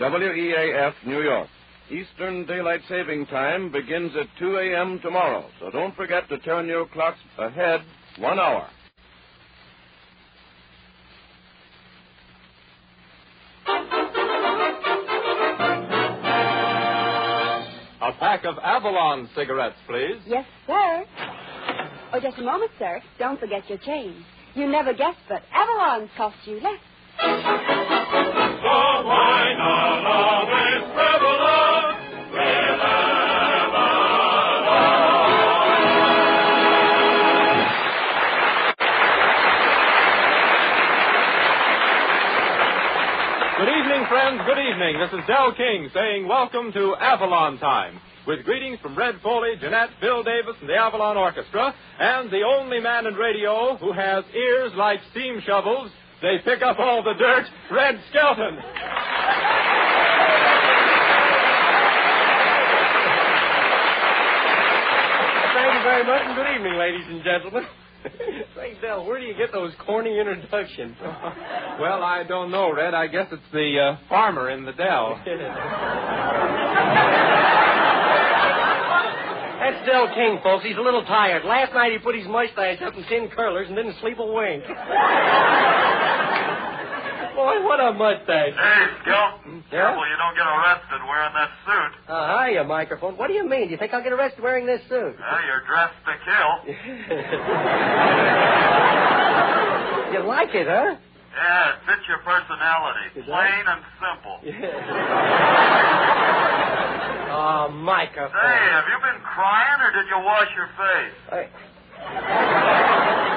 WEAF, New York. Eastern Daylight Saving Time begins at 2 a.m. tomorrow, so don't forget to turn your clocks ahead one hour. A pack of Avalon cigarettes, please. Yes, sir. Oh, just a moment, sir. Don't forget your change. You never guessed, but Avalon's cost you less. Friends. Good evening. This is Del King saying welcome to Avalon Time. With greetings from Red Foley, Jeanette, Bill Davis, and the Avalon Orchestra, and the only man in radio who has ears like steam shovels, they pick up all the dirt, Red Skelton. Thank you very much, and good evening, ladies and gentlemen. Say, Dell, where do you get those corny introductions? Well, I don't know, Red. I guess it's the uh, farmer in the dell. That's Dell King, folks. He's a little tired. Last night he put his mustache up in tin curlers and didn't sleep a wink. Boy, what a mustache. Hey, Skelton. Yeah? Careful you don't get arrested wearing that suit. Uh, hiya, microphone. What do you mean? Do you think I'll get arrested wearing this suit? Well, you're dressed to kill. you like it, huh? Yeah, it fits your personality. It does? Plain and simple. Oh, microphone. Say, have you been crying or did you wash your face? I...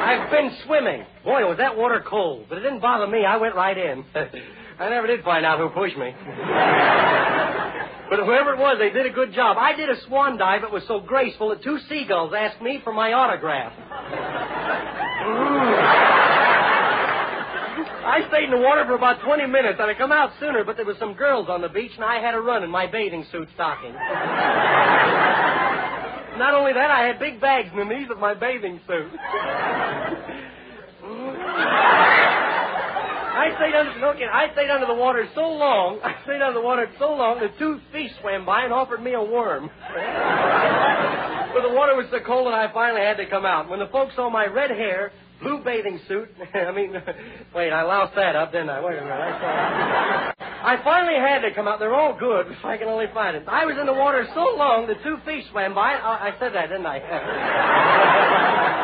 I've been swimming. Boy, was that water cold. But it didn't bother me. I went right in. I never did find out who pushed me. but whoever it was, they did a good job. I did a swan dive. It was so graceful that two seagulls asked me for my autograph. I stayed in the water for about 20 minutes. I'd have come out sooner, but there was some girls on the beach, and I had to run in my bathing suit stocking. Not only that, I had big bags in the knees of my bathing suit. I stayed under no I stayed under the water so long, I stayed under the water so long that two fish swam by and offered me a worm. but the water was so cold that I finally had to come out. When the folks saw my red hair, blue bathing suit, I mean, wait, I loused that up, didn't I? Wait a minute. I, I finally had to come out. They're all good, if I can only find it. I was in the water so long that two fish swam by. I, I said that, didn't I?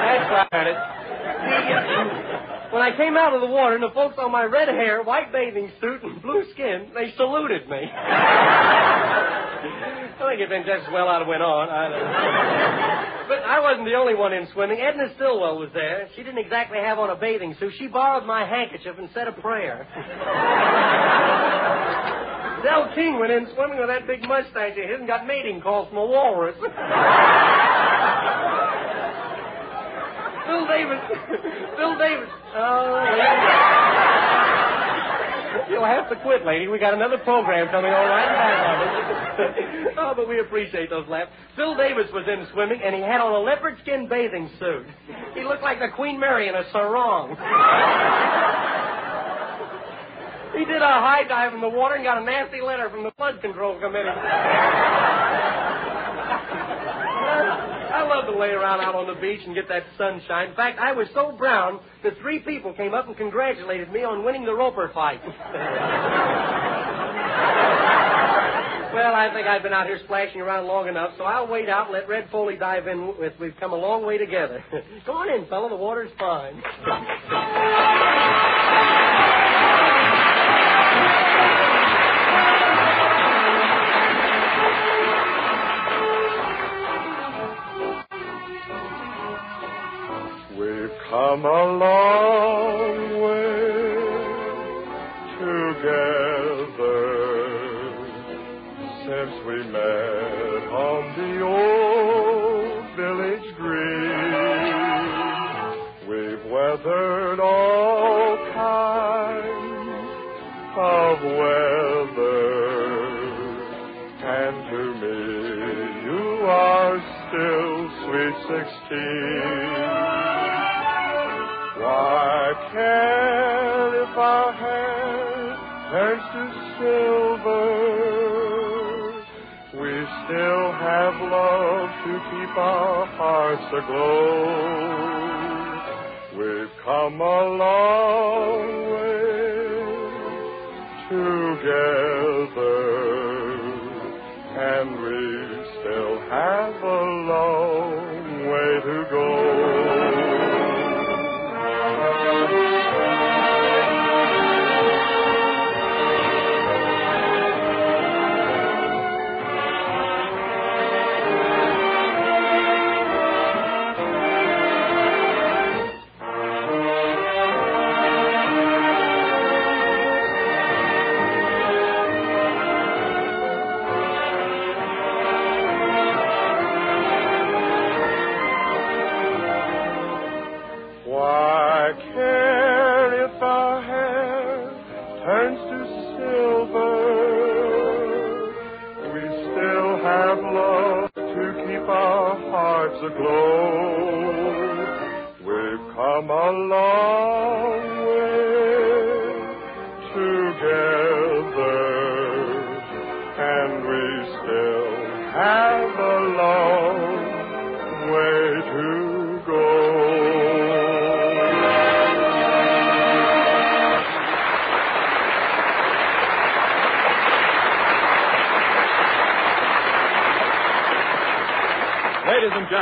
That's right. It. When I came out of the water and the folks on my red hair, white bathing suit, and blue skin, they saluted me. I think it'd been just as well I'd went on. I. But I wasn't the only one in swimming. Edna Stillwell was there. She didn't exactly have on a bathing suit. She borrowed my handkerchief and said a prayer. Del King went in swimming with that big mustache his and got mating calls from a walrus. Bill Davis. Bill Davis. Oh, You'll have to quit, lady. We got another program coming on right back. oh, but we appreciate those laughs. Phil Davis was in swimming, and he had on a leopard skin bathing suit. He looked like the Queen Mary in a sarong. he did a high dive in the water and got a nasty letter from the flood control committee. I love to lay around out on the beach and get that sunshine. In fact, I was so brown that three people came up and congratulated me on winning the Roper fight. well, I think I've been out here splashing around long enough, so I'll wait out and let Red Foley dive in with. We've come a long way together. Go on in, fella. The water's fine. come a long way together since we met on the old village green. We've weathered all kinds of weather, and to me you are still sweet sixteen. Why can't if our hair turns to silver. We still have love to keep our hearts aglow. We've come a long way together,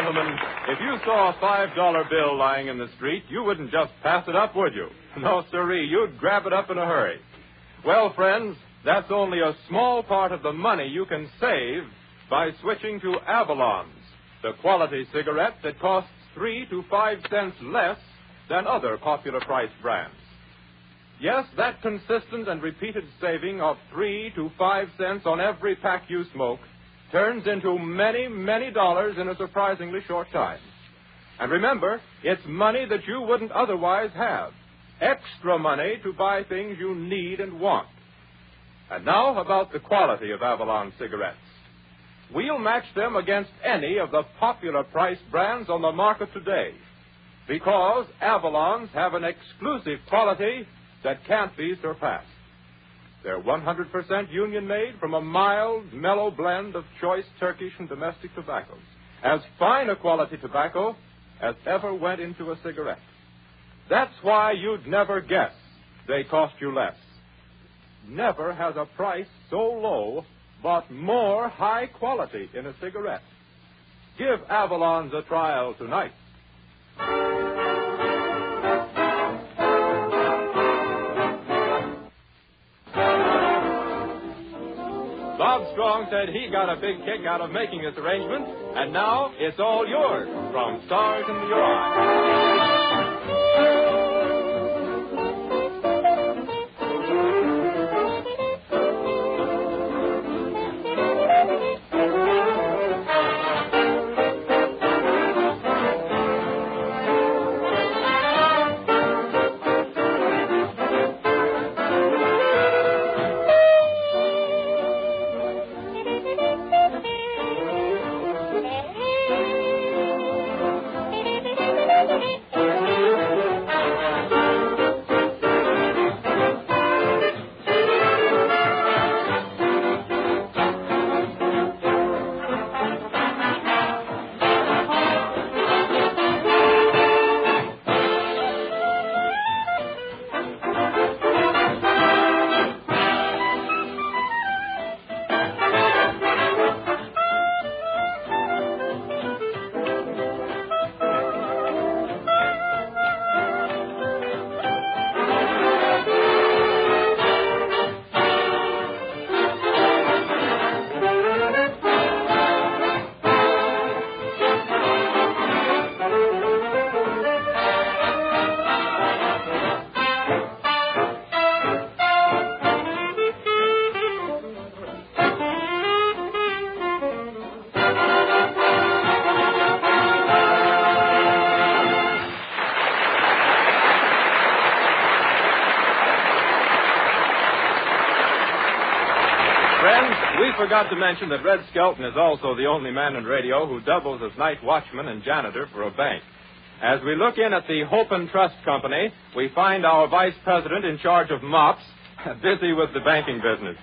gentlemen, if you saw a $5 bill lying in the street, you wouldn't just pass it up, would you? No, sirree, you'd grab it up in a hurry. Well, friends, that's only a small part of the money you can save by switching to Avalon's, the quality cigarette that costs three to five cents less than other popular price brands. Yes, that consistent and repeated saving of three to five cents on every pack you smoke turns into many, many dollars in a surprisingly short time. And remember, it's money that you wouldn't otherwise have. Extra money to buy things you need and want. And now about the quality of Avalon cigarettes. We'll match them against any of the popular price brands on the market today. Because Avalons have an exclusive quality that can't be surpassed. They're 100% union made from a mild, mellow blend of choice Turkish and domestic tobaccos. As fine a quality tobacco as ever went into a cigarette. That's why you'd never guess they cost you less. Never has a price so low but more high quality in a cigarette. Give Avalon's a trial tonight. Strong said he got a big kick out of making this arrangement, and now it's all yours from Stars in Your Eyes. Forgot to mention that Red Skelton is also the only man in radio who doubles as night watchman and janitor for a bank. As we look in at the Hope and Trust Company, we find our vice president in charge of mops busy with the banking business.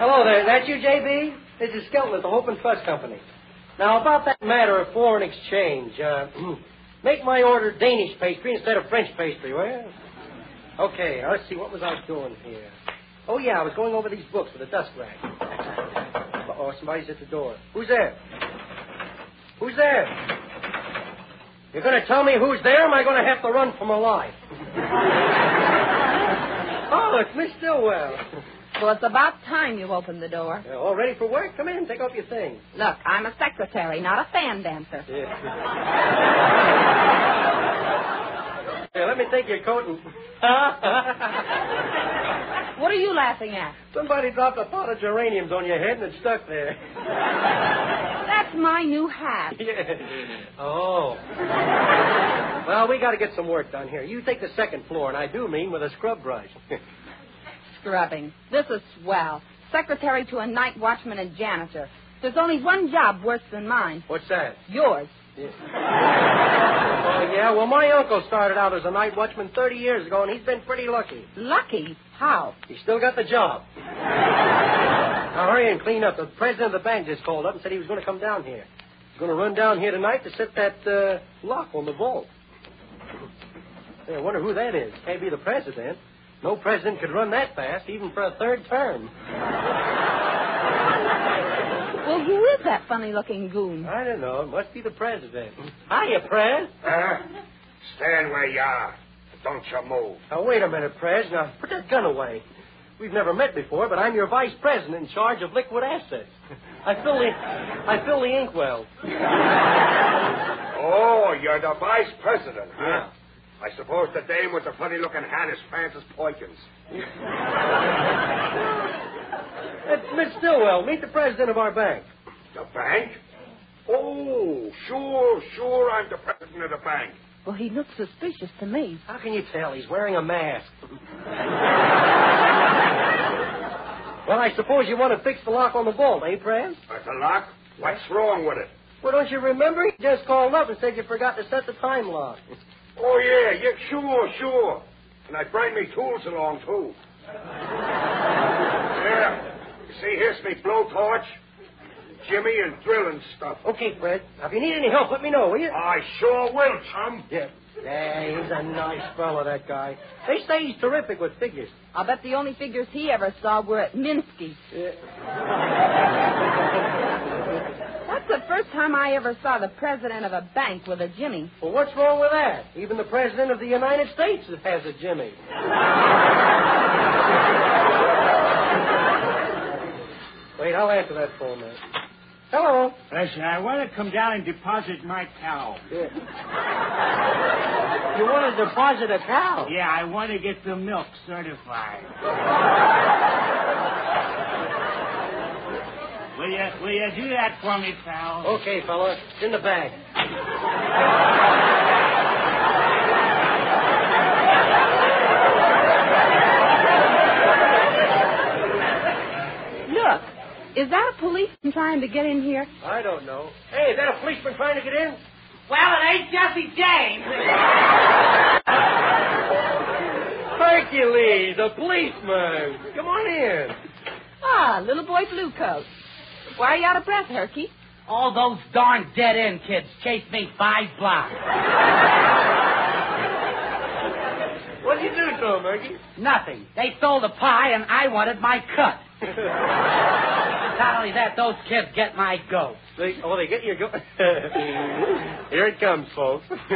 Hello there. That you, J.B.? This is Skelton at the Hope and Trust Company. Now, about that matter of foreign exchange, uh, make my order Danish pastry instead of French pastry, will you? Okay, let's see. What was I doing here? Oh, yeah, I was going over these books with a dust rag. Oh, somebody's at the door. Who's there? Who's there? You're going to tell me who's there, am I going to have to run for my life? oh, it's Miss Stillwell. Well, it's about time you opened the door. Yeah, all ready for work? Come in, take off your things. Look, I'm a secretary, not a fan dancer. Yeah. Here, let me take your coat and. What are you laughing at? Somebody dropped a pot of geraniums on your head and it stuck there. That's my new hat. yeah. Oh. Well, we got to get some work done here. You take the second floor, and I do mean with a scrub brush. Scrubbing. This is swell. Secretary to a night watchman and janitor. There's only one job worse than mine. What's that? Yours. Yeah. oh, yeah? Well, my uncle started out as a night watchman 30 years ago, and he's been pretty lucky. Lucky? How? He still got the job. now, hurry and clean up. The president of the bank just called up and said he was going to come down here. He's going to run down here tonight to set that uh, lock on the vault. Hey, I wonder who that is. Can't be the president. No president could run that fast, even for a third term. Well, who is that funny looking goon? I don't know. It must be the president. Hiya, Prez. Uh, stand where you are. Don't you move. Now, wait a minute, Prez. Now, put that gun away. We've never met before, but I'm your vice president in charge of liquid assets. I fill the, I fill the inkwell. Oh, you're the vice president, huh? I suppose the dame with the funny-looking hat is Frances Poikins. That's Miss Stillwell. Meet the president of our bank. The bank? Oh, sure, sure, I'm the president of the bank. Well, he looks suspicious to me. How can you tell? He's wearing a mask. well, I suppose you want to fix the lock on the vault, eh, Prez? That's a lock? What's wrong with it? Well, don't you remember? You just called up and said you forgot to set the time lock. Oh, yeah, yeah, sure, sure. And I bring me tools along, too. yeah. You see, here's me blowtorch, Jimmy, and drilling stuff. Okay, Fred. Now, if you need any help, let me know, will you? I sure will, chum. Yeah. Yeah, he's a nice fellow, that guy. They say he's terrific with figures. I'll bet the only figures he ever saw were at Minsky. Yeah. That's the first time I ever saw the president of a bank with a Jimmy. Well, what's wrong with that? Even the president of the United States has a Jimmy. Wait, I'll answer that phone now. Hello. Listen, I want to come down and deposit my cow. Yeah. You want to deposit a cow? Yeah, I want to get the milk certified. will you will you do that for me, pal? Okay, fella. It's in the bag. Look, is that a policeman trying to get in here? I don't know. Hey, is that a policeman trying to get in? Well, it ain't Jesse James. Hercules, a policeman. Come on in. Ah, little boy blue coat. Why are you out of breath, Herky? All those darn dead end kids chased me five blocks. What'd you do to him, Herky? Nothing. They stole the pie and I wanted my cut. Not only that, those kids get my goat. They, oh, they get your goat. Here it comes, folks.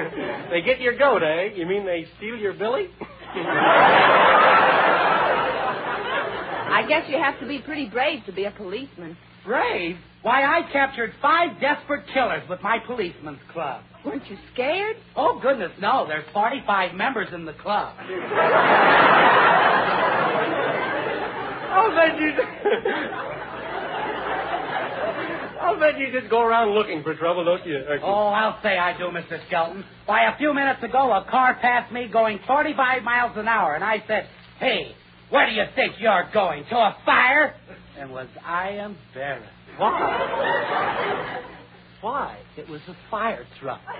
they get your goat, eh? You mean they steal your billy? I guess you have to be pretty brave to be a policeman. Brave? Why, I captured five desperate killers with my policeman's club. Weren't you scared? Oh, goodness, no. There's 45 members in the club. I'll bet you. I'll bet you just go around looking for trouble, don't you? Herky? Oh, I'll say I do, Mr. Skelton. Why, a few minutes ago, a car passed me going 45 miles an hour, and I said, Hey, where do you think you're going? To a fire? And was I embarrassed. Why? Why? It was a fire truck. well,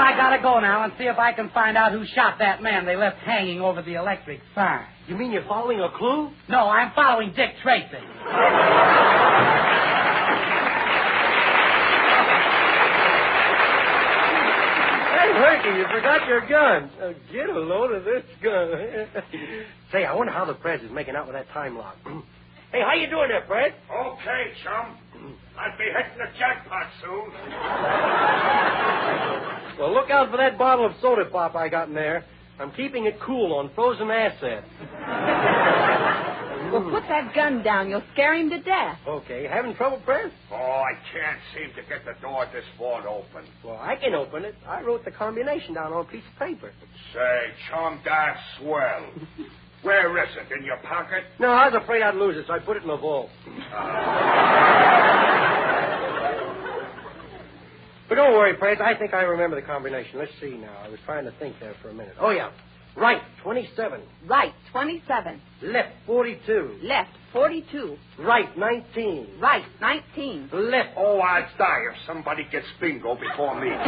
I gotta go now and see if I can find out who shot that man they left hanging over the electric sign. You mean you're following a clue? No, I'm following Dick Tracy. Hey, Herky, you forgot your gun. Uh, get a load of this gun. Say, I wonder how the Prez is making out with that time lock. hey, how you doing there, Fred? Okay, chum. I'll be hitting the jackpot soon. Well, look out for that bottle of soda pop I got in there. I'm keeping it cool on frozen assets. Well, put that gun down. You'll scare him to death. Okay, You having trouble, Prez? Oh, I can't seem to get the door at this fort open. Well, I can open it. I wrote the combination down on a piece of paper. Say, chum, that's swell. Where is it? In your pocket? No, I was afraid I'd lose it, so I put it in the vault. Ah. But don't worry, Prez. I think I remember the combination. Let's see now. I was trying to think there for a minute. Oh, yeah. Right, 27. Right, 27. Left, 42. Left, 42. Right, 19. Right, 19. Left. Oh, I'll die if somebody gets bingo before me.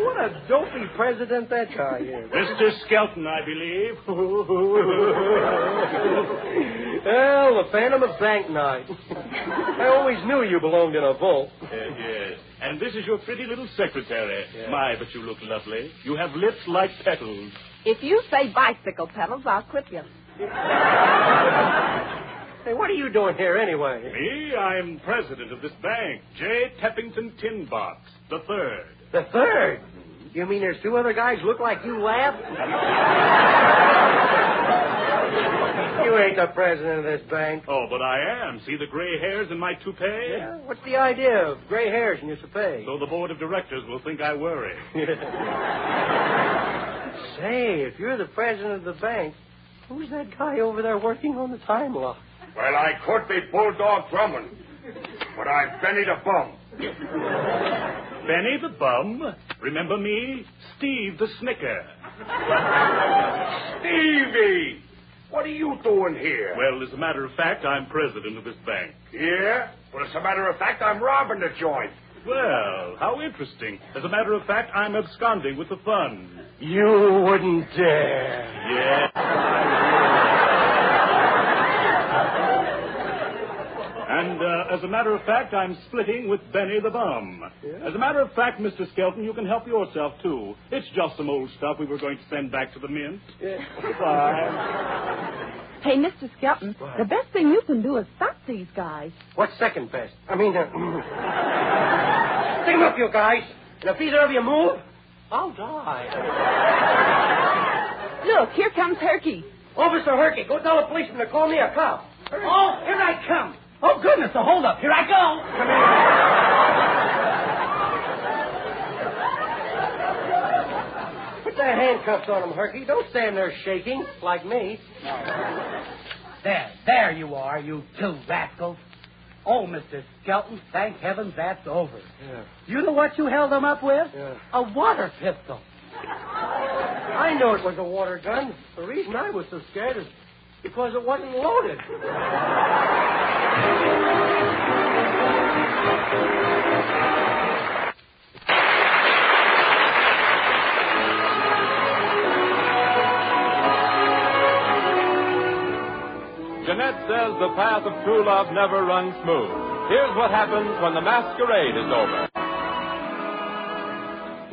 What a dopey president that guy is. Mr. Skelton, I believe. well, the Phantom of Bank Night. I always knew you belonged in a vault. yes. And this is your pretty little secretary. My, but you look lovely. You have lips like petals. If you say bicycle pedals, I'll clip you. Hey, what are you doing here anyway? Me, I'm president of this bank, J. Teppington Tin Box, the third. The third? You mean there's two other guys look like you laugh? you ain't the president of this bank. Oh, but I am. See the gray hairs in my toupee? Yeah, what's the idea of gray hairs in your toupee? So the board of directors will think I worry. Say, if you're the president of the bank, who's that guy over there working on the time lock? Well, I could be Bulldog Drummond, but I'm Benny the Bum. Benny the Bum. Remember me? Steve the Snicker. Stevie! What are you doing here? Well, as a matter of fact, I'm president of this bank. Yeah? Well, as a matter of fact, I'm robbing the joint. Well, how interesting. As a matter of fact, I'm absconding with the funds. You wouldn't dare. Yeah. And uh, as a matter of fact, I'm splitting with Benny the Bum. As a matter of fact, Mr. Skelton, you can help yourself, too. It's just some old stuff we were going to send back to the mint. Goodbye. Hey, Mr. Skelton, the best thing you can do is stop these guys. What's second best? I mean, uh, stick 'em up, you guys. And if either of you move, I'll die. Look, here comes Herky. Officer Herky, go tell the policeman to call me a cop. Oh, here I come. Oh, goodness, a hold up. Here I go. Put the handcuffs on him, Herky. Don't stand there shaking like me. There, there you are, you two rascals. Oh, Mr. Skelton, thank heavens that's over. Yeah. You know what you held them up with? Yeah. A water pistol. I know it was a water gun. The reason I was so scared is because it wasn't loaded. Jeanette says the path of true love never runs smooth. Here's what happens when the masquerade is over.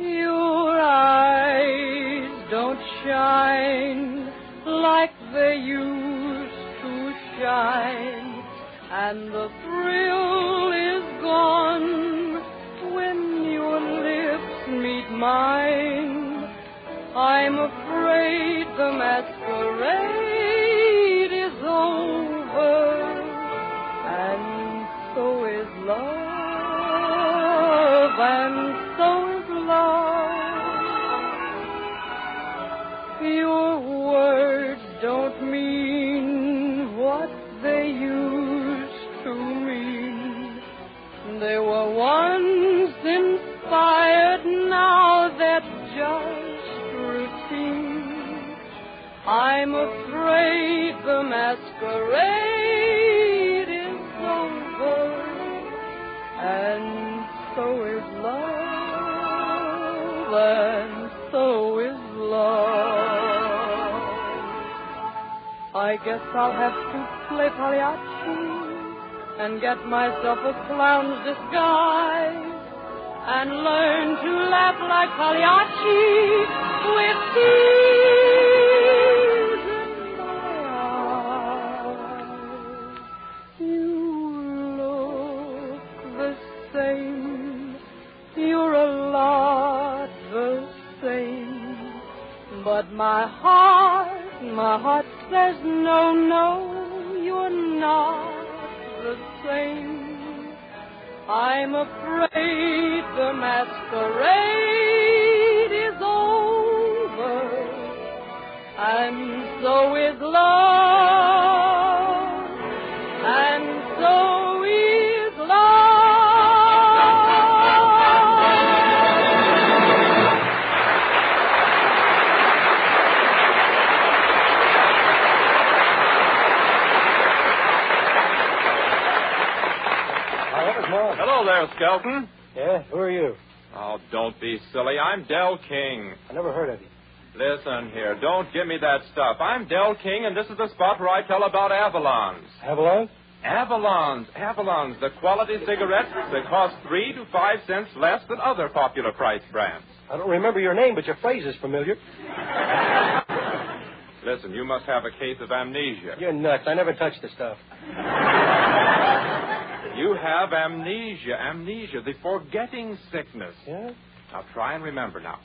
Your eyes don't shine like they used to shine, and the thrill is gone when your lips meet mine. I'm afraid the masquerade I'm afraid the masquerade is over, and so is love, and so is love. I guess I'll have to play Pagliacci and get myself a clown's disguise and learn to laugh like Pagliacci with tears Bye. Skelton. Yeah, who are you? Oh, don't be silly. I'm Del King. I never heard of you. Listen here, don't give me that stuff. I'm Del King, and this is the spot where I tell about Avalons. Avalon? Avalons, Avalons, the quality cigarettes that cost three to five cents less than other popular price brands. I don't remember your name, but your phrase is familiar. Listen, you must have a case of amnesia. You're nuts. I never touched the stuff. You have amnesia, amnesia, the forgetting sickness. Yeah? Now try and remember now.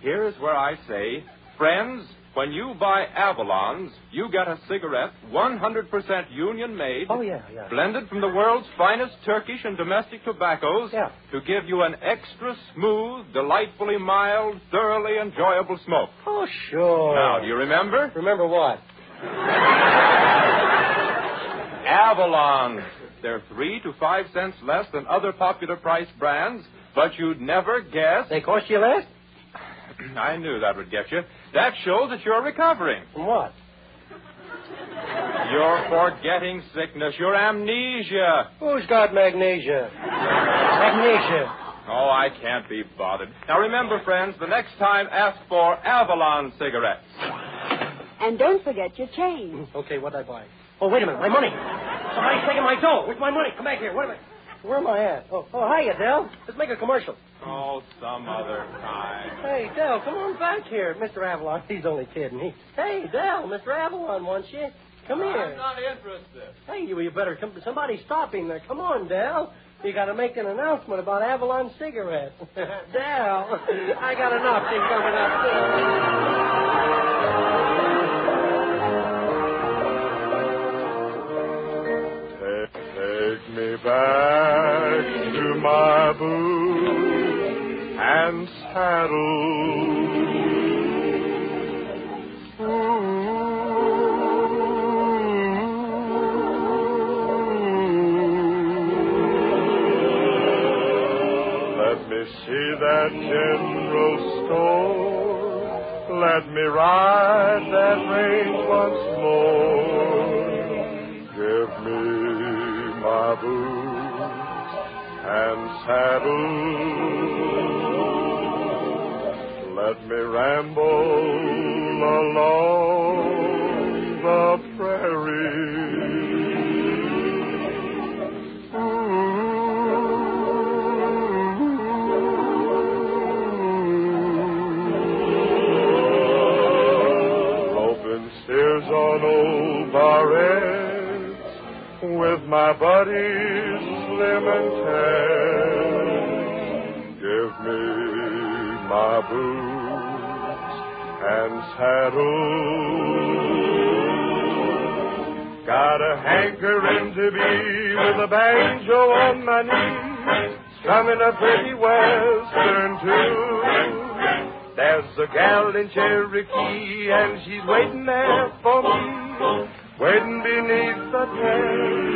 Here is where I say, friends, when you buy Avalons, you get a cigarette 100% union made. Oh, yeah, yeah. Blended from the world's finest Turkish and domestic tobaccos Yeah. to give you an extra smooth, delightfully mild, thoroughly enjoyable smoke. Oh, sure. Now, do you remember? Remember what? Avalons. They're three to five cents less than other popular price brands, but you'd never guess. They cost you less? I knew that would get you. That shows that you're recovering. From what? Your forgetting sickness, your amnesia. Who's got magnesia? magnesia. Oh, I can't be bothered. Now remember, friends, the next time ask for Avalon cigarettes. And don't forget your change. Okay, what'd I buy? Oh, wait a minute. My money. Somebody's taking my dough. Where's my money? Come back here. Wait a minute. Where am I at? Oh, oh, hiya, Dell. Let's make a commercial. Oh, some other time. Hey, Dell, come on back here. Mr. Avalon, he's only kidding. He... Hey, Dell, Mr. Avalon wants you. Come here. I'm not interested. Hey, you, you better come. Somebody stop him there. Come on, Dell. You got to make an announcement about Avalon cigarettes. Dell, I got an thing coming Take, and saddle. Let me see that general store. Let me ride that range once more. Give me my boots and saddle. Ramble along the hankering to be with a banjo on my knee, strumming a pretty western tune. There's a gal in Cherokee, and she's waiting there for me, waiting beneath the Texas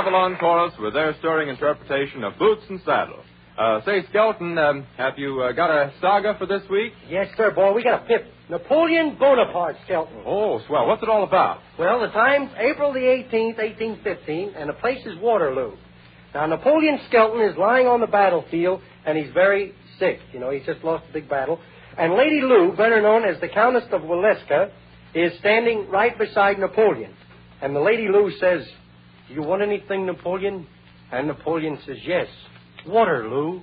Avalon Chorus with their stirring interpretation of Boots and Saddle. Uh, say, Skelton, um, have you uh, got a saga for this week? Yes, sir, boy. We got a pip. Napoleon Bonaparte, Skelton. Oh, swell. What's it all about? Well, the time's April the 18th, 1815, and the place is Waterloo. Now, Napoleon Skelton is lying on the battlefield, and he's very sick. You know, he's just lost a big battle. And Lady Lou, better known as the Countess of Walewska, is standing right beside Napoleon. And the Lady Lou says, Do you want anything, Napoleon? And Napoleon says, Yes. Waterloo.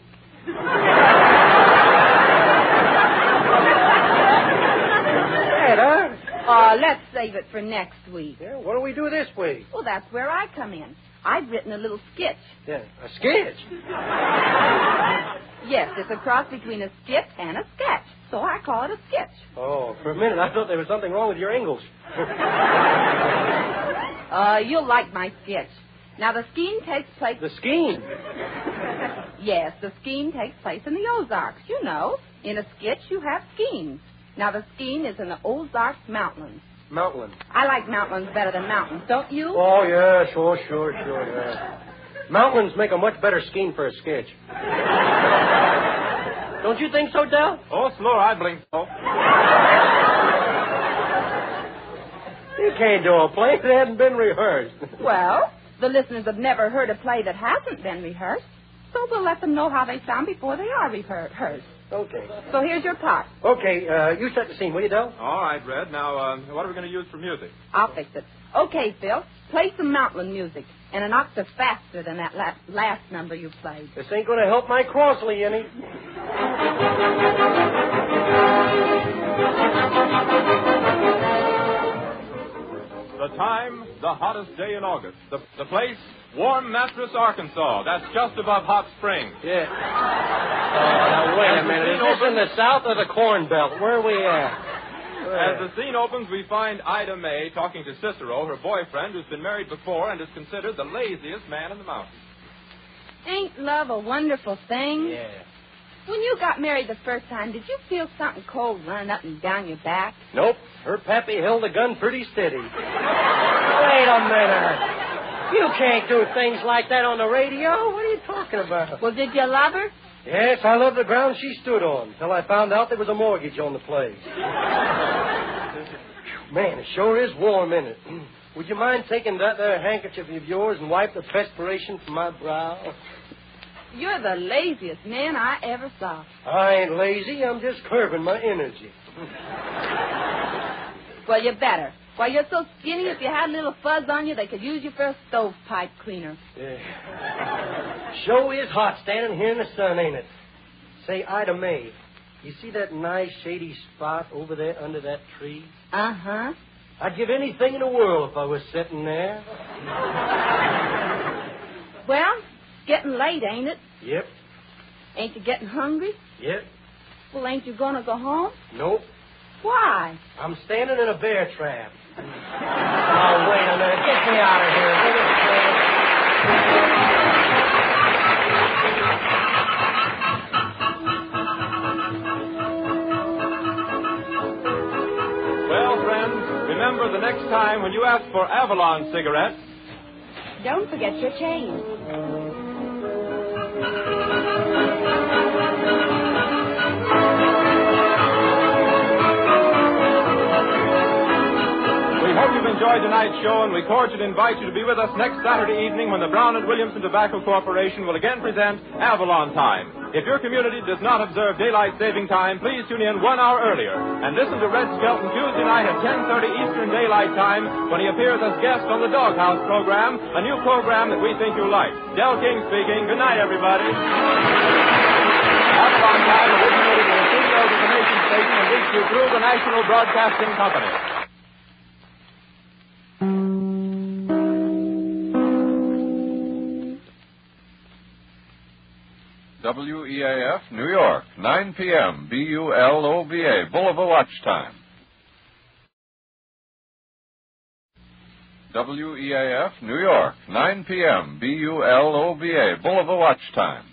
Bad, huh? Uh, let's save it for next week. Yeah, what do we do this week? Well, that's where I come in. I've written a little sketch. Yeah, a sketch. Yes, it's a cross between a skit and a sketch, so I call it a sketch. Oh, for a minute I thought there was something wrong with your Ingalls. Uh, you'll like my sketch. Now, the scheme takes place. The scheme? Yes, the scheme takes place in the Ozarks. You know, in a sketch you have schemes. Now, the scheme is in the Ozarks Mountains. Mountain. I like mountains better than mountains, don't you? Oh, yeah, sure, sure, sure, yeah. Mountains make a much better scheme for a sketch. Don't you think so, Del? Oh, slow, I blink so. You can't do a play that hasn't been rehearsed. Well, the listeners have never heard a play that hasn't been rehearsed, so we'll let them know how they sound before they are rehearsed. Okay. So here's your part. Okay, uh, you set the scene, will you, Del? All right, Red. Now, uh, what are we going to use for music? I'll fix it. Okay, Phil, play some mountain music, and an octave faster than that last, last number you played. This ain't going to help my Crosley any. The time, the hottest day in August. The, the place, Warm Mattress, Arkansas. That's just above Hot Springs. Yeah. Oh, now, wait a minute. Is this in the South or the Corn Belt? Where are we at? As the scene opens, we find Ida May talking to Cicero, her boyfriend, who's been married before and is considered the laziest man in the mountains. Ain't love a wonderful thing? Yeah. When you got married the first time, did you feel something cold running up and down your back? Nope. Her pappy held the gun pretty steady. Wait a minute. You can't do things like that on the radio. What are you talking about? Well, did you love her? Yes, I love the ground she stood on till I found out there was a mortgage on the place. Man, it sure is warm in it. Would you mind taking that there handkerchief of yours and wipe the perspiration from my brow? You're the laziest man I ever saw. I ain't lazy. I'm just curbing my energy. Well, you better. Why, you're so skinny, if you had a little fuzz on you, they could use you for a stovepipe cleaner. Yeah. Show is hot standing here in the sun, ain't it? Say, Ida May, you see that nice shady spot over there under that tree? Uh huh. I'd give anything in the world if I was sitting there. Well, it's getting late, ain't it? Yep, Ain't you getting hungry? yep, Well, ain't you gonna go home? nope. Why? I'm standing in a bear trap. oh, wait a minute. Get me out of here. Remember the next time when you ask for Avalon cigarettes, Don't forget your change. we hope you've enjoyed tonight's show, and we cordially invite you to be with us next Saturday evening when the Brown and Williamson Tobacco Corporation will again present Avalon Time. If your community does not observe daylight saving time, please tune in one hour earlier and listen to Red Skelton Tuesday night at 10:30 Eastern Daylight Time when he appears as guest on the Doghouse program, a new program that we think you'll like. Del King speaking. Good night, everybody. Avalon Time originated in the studios of the Nation Station and reached you through the National Broadcasting Company. WEAF, New York, 9 p.m., B-U-L-O-V-A, Bulova Watch Time. WEAF, New York, 9 p.m., B-U-L-O-V-A, Bulova Watch Time.